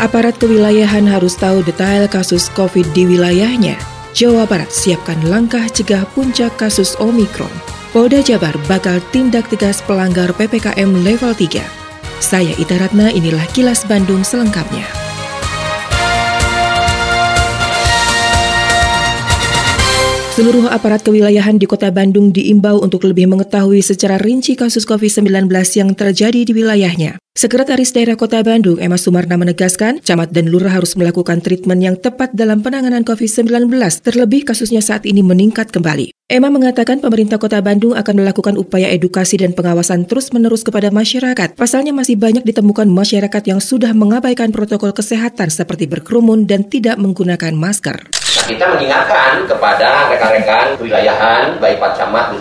Aparat kewilayahan harus tahu detail kasus COVID di wilayahnya. Jawa Barat siapkan langkah cegah puncak kasus Omikron. Polda Jabar bakal tindak tegas pelanggar PPKM level 3. Saya Ita Ratna, inilah kilas Bandung selengkapnya. Seluruh aparat kewilayahan di kota Bandung diimbau untuk lebih mengetahui secara rinci kasus COVID-19 yang terjadi di wilayahnya. Sekretaris Daerah Kota Bandung, Emma Sumarna menegaskan, camat dan lurah harus melakukan treatment yang tepat dalam penanganan COVID-19, terlebih kasusnya saat ini meningkat kembali. Emma mengatakan pemerintah Kota Bandung akan melakukan upaya edukasi dan pengawasan terus-menerus kepada masyarakat. Pasalnya masih banyak ditemukan masyarakat yang sudah mengabaikan protokol kesehatan seperti berkerumun dan tidak menggunakan masker. Nah, kita mengingatkan kepada rekan-rekan kewilayahan, baik Pak Camat, Bu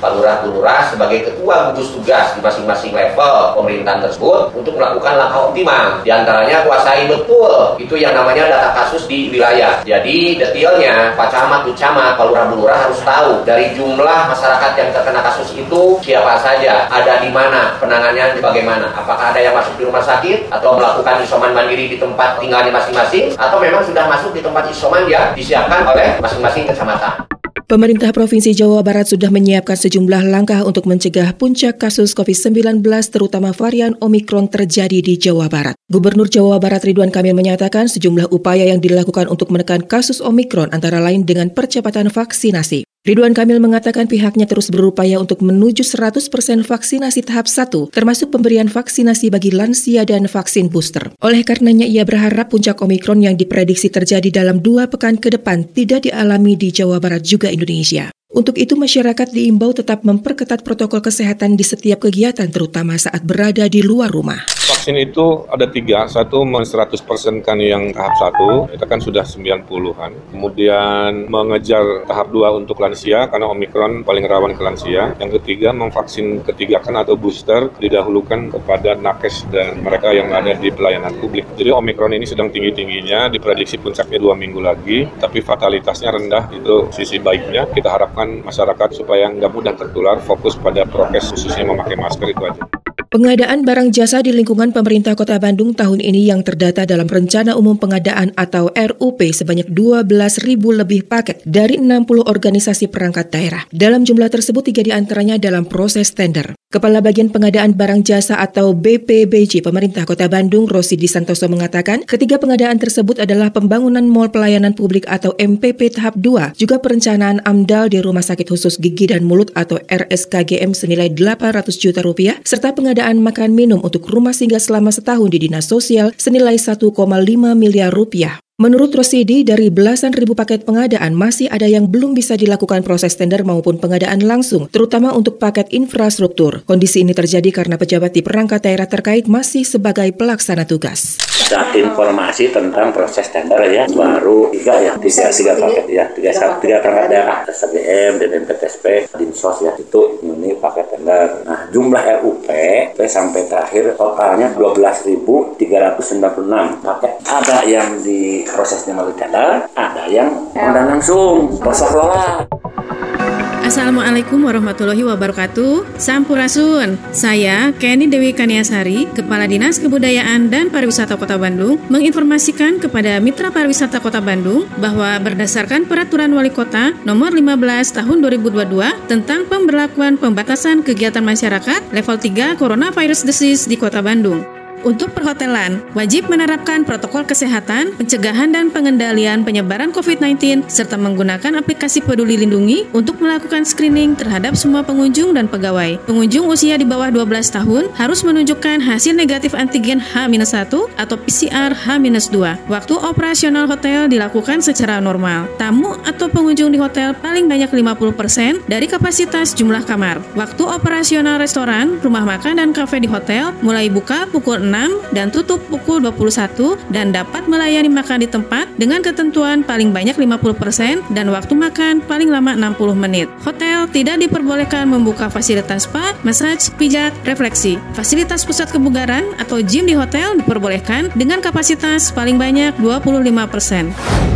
Pak Lurah, Bu Lurah, sebagai ketua gugus tugas di masing-masing level pemerintahan tersebut untuk melakukan langkah optimal. Di antaranya kuasai betul itu yang namanya data kasus di wilayah. Jadi detailnya Pak Camat, Bu Camat, Pak Lurah, Lurah harus tahu dari jumlah masyarakat yang terkena kasus itu siapa saja, ada di mana, penanganannya bagaimana. Apakah ada yang masuk di rumah sakit atau melakukan isoman mandiri di tempat tinggalnya masing-masing atau memang sudah masuk di tempat isoman ya disiapkan oleh masing-masing kecamatan. Pemerintah Provinsi Jawa Barat sudah menyiapkan sejumlah langkah untuk mencegah puncak kasus COVID-19 terutama varian Omikron terjadi di Jawa Barat. Gubernur Jawa Barat Ridwan Kamil menyatakan sejumlah upaya yang dilakukan untuk menekan kasus Omikron antara lain dengan percepatan vaksinasi. Ridwan Kamil mengatakan pihaknya terus berupaya untuk menuju 100% vaksinasi tahap 1, termasuk pemberian vaksinasi bagi lansia dan vaksin booster. Oleh karenanya ia berharap puncak Omikron yang diprediksi terjadi dalam dua pekan ke depan tidak dialami di Jawa Barat juga Indonesia. Untuk itu masyarakat diimbau tetap memperketat protokol kesehatan di setiap kegiatan terutama saat berada di luar rumah. Vaksin itu ada tiga, satu 100% kan yang tahap satu, kita kan sudah 90-an. Kemudian mengejar tahap dua untuk lansia, karena Omikron paling rawan ke lansia. Yang ketiga, memvaksin ketiga kan atau booster, didahulukan kepada nakes dan mereka yang ada di pelayanan publik. Jadi Omikron ini sedang tinggi-tingginya, diprediksi puncaknya dua minggu lagi, tapi fatalitasnya rendah, itu sisi baiknya. Kita harapkan masyarakat supaya nggak mudah tertular, fokus pada prokes khususnya memakai masker itu aja. Pengadaan barang jasa di lingkungan pemerintah Kota Bandung tahun ini yang terdata dalam Rencana Umum Pengadaan atau RUP sebanyak 12 ribu lebih paket dari 60 organisasi perangkat daerah. Dalam jumlah tersebut, tiga di antaranya dalam proses tender. Kepala Bagian Pengadaan Barang Jasa atau BPBJ Pemerintah Kota Bandung, Rosidi Santoso mengatakan, ketiga pengadaan tersebut adalah pembangunan Mall Pelayanan Publik atau MPP tahap 2, juga perencanaan AMDAL di Rumah Sakit Khusus Gigi dan Mulut atau RSKGM senilai 800 juta rupiah, serta pengadaan makan minum untuk rumah singgah selama setahun di Dinas Sosial senilai 1,5 miliar rupiah. Menurut Rosidi, dari belasan ribu paket pengadaan masih ada yang belum bisa dilakukan proses tender maupun pengadaan langsung, terutama untuk paket infrastruktur. Kondisi ini terjadi karena pejabat di perangkat daerah terkait masih sebagai pelaksana tugas. Dan informasi tentang proses tender ya, baru tiga ya, tiga, tiga paket ya, tiga, tiga perangkat daerah, SBM, DNPTSP, Dinsos ya, itu ini paket tender. Nah, jumlah RUP sampai terakhir totalnya 12.396 paket. Ada yang di prosesnya melalui tender, ada yang undang langsung, proses lola. Assalamualaikum warahmatullahi wabarakatuh. Sampurasun. Saya Kenny Dewi Kaniasari Kepala Dinas Kebudayaan dan Pariwisata Kota Bandung Menginformasikan kepada Mitra Pariwisata Kota Bandung Bahwa berdasarkan Peraturan Wali Kota Nomor 15 Tahun 2022 Tentang pemberlakuan pembatasan kegiatan masyarakat Level 3 Coronavirus Disease di Kota Bandung untuk perhotelan, wajib menerapkan protokol kesehatan, pencegahan dan pengendalian penyebaran COVID-19, serta menggunakan aplikasi peduli lindungi untuk melakukan screening terhadap semua pengunjung dan pegawai. Pengunjung usia di bawah 12 tahun harus menunjukkan hasil negatif antigen H-1 atau PCR H-2. Waktu operasional hotel dilakukan secara normal. Tamu atau pengunjung di hotel paling banyak 50% dari kapasitas jumlah kamar. Waktu operasional restoran, rumah makan, dan kafe di hotel mulai buka pukul dan tutup pukul 21 dan dapat melayani makan di tempat dengan ketentuan paling banyak 50% dan waktu makan paling lama 60 menit. Hotel tidak diperbolehkan membuka fasilitas spa, massage, pijat, refleksi. Fasilitas pusat kebugaran atau gym di hotel diperbolehkan dengan kapasitas paling banyak 25%.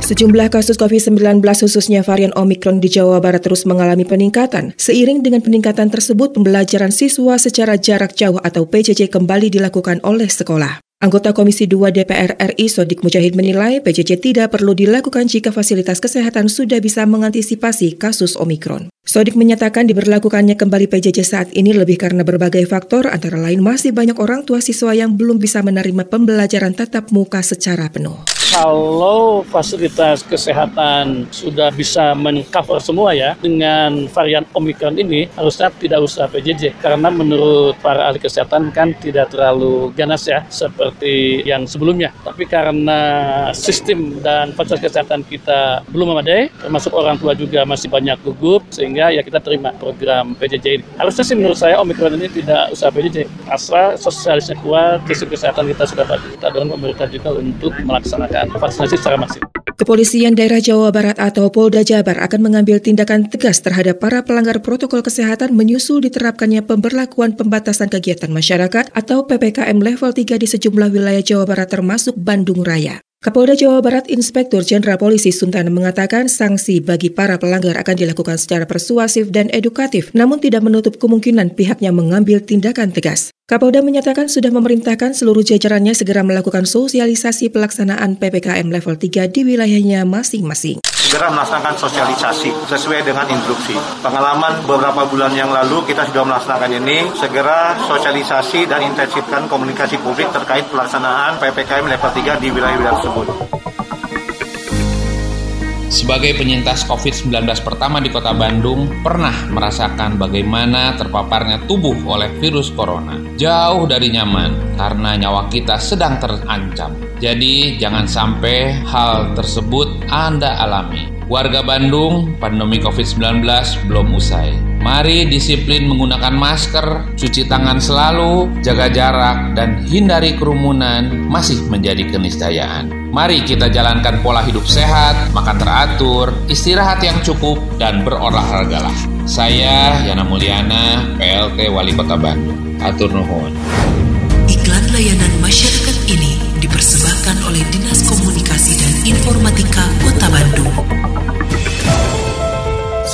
Sejumlah kasus COVID-19 khususnya varian Omikron di Jawa Barat terus mengalami peningkatan. Seiring dengan peningkatan tersebut, pembelajaran siswa secara jarak jauh atau PJJ kembali dilakukan oleh sekolah. Anggota Komisi 2 DPR RI Sodik Mujahid menilai PJJ tidak perlu dilakukan jika fasilitas kesehatan sudah bisa mengantisipasi kasus Omikron. Sodik menyatakan diberlakukannya kembali PJJ saat ini lebih karena berbagai faktor antara lain masih banyak orang tua siswa yang belum bisa menerima pembelajaran tatap muka secara penuh kalau fasilitas kesehatan sudah bisa mengcover semua ya dengan varian Omicron ini harusnya tidak usah PJJ karena menurut para ahli kesehatan kan tidak terlalu ganas ya seperti yang sebelumnya. Tapi karena sistem dan fasilitas kesehatan kita belum memadai termasuk orang tua juga masih banyak gugup sehingga ya kita terima program PJJ ini. Harusnya sih menurut saya Omicron ini tidak usah PJJ asal sosialisnya kuat sistem kesehatan kita sudah bagus kita dorong pemerintah juga untuk melaksanakan vaksinasi secara masif. Kepolisian daerah Jawa Barat atau Polda Jabar akan mengambil tindakan tegas terhadap para pelanggar protokol kesehatan menyusul diterapkannya pemberlakuan pembatasan kegiatan masyarakat atau PPKM level 3 di sejumlah wilayah Jawa Barat termasuk Bandung Raya. Kapolda Jawa Barat Inspektur Jenderal Polisi Suntana mengatakan sanksi bagi para pelanggar akan dilakukan secara persuasif dan edukatif, namun tidak menutup kemungkinan pihaknya mengambil tindakan tegas. Kapolda menyatakan sudah memerintahkan seluruh jajarannya segera melakukan sosialisasi pelaksanaan PPKM level 3 di wilayahnya masing-masing. Segera melaksanakan sosialisasi sesuai dengan instruksi. Pengalaman beberapa bulan yang lalu kita sudah melaksanakan ini, segera sosialisasi dan intensifkan komunikasi publik terkait pelaksanaan PPKM level 3 di wilayah-wilayah tersebut. Sebagai penyintas COVID-19 pertama di kota Bandung, pernah merasakan bagaimana terpaparnya tubuh oleh virus corona. Jauh dari nyaman, karena nyawa kita sedang terancam. Jadi, jangan sampai hal tersebut Anda alami. Warga Bandung, pandemi COVID-19 belum usai. Mari disiplin menggunakan masker, cuci tangan selalu, jaga jarak, dan hindari kerumunan masih menjadi keniscayaan. Mari kita jalankan pola hidup sehat, makan teratur, istirahat yang cukup, dan berolahragalah. Saya Yana Mulyana, PLT Wali Kota Bandung. Atur nuhun. Iklan layanan masyarakat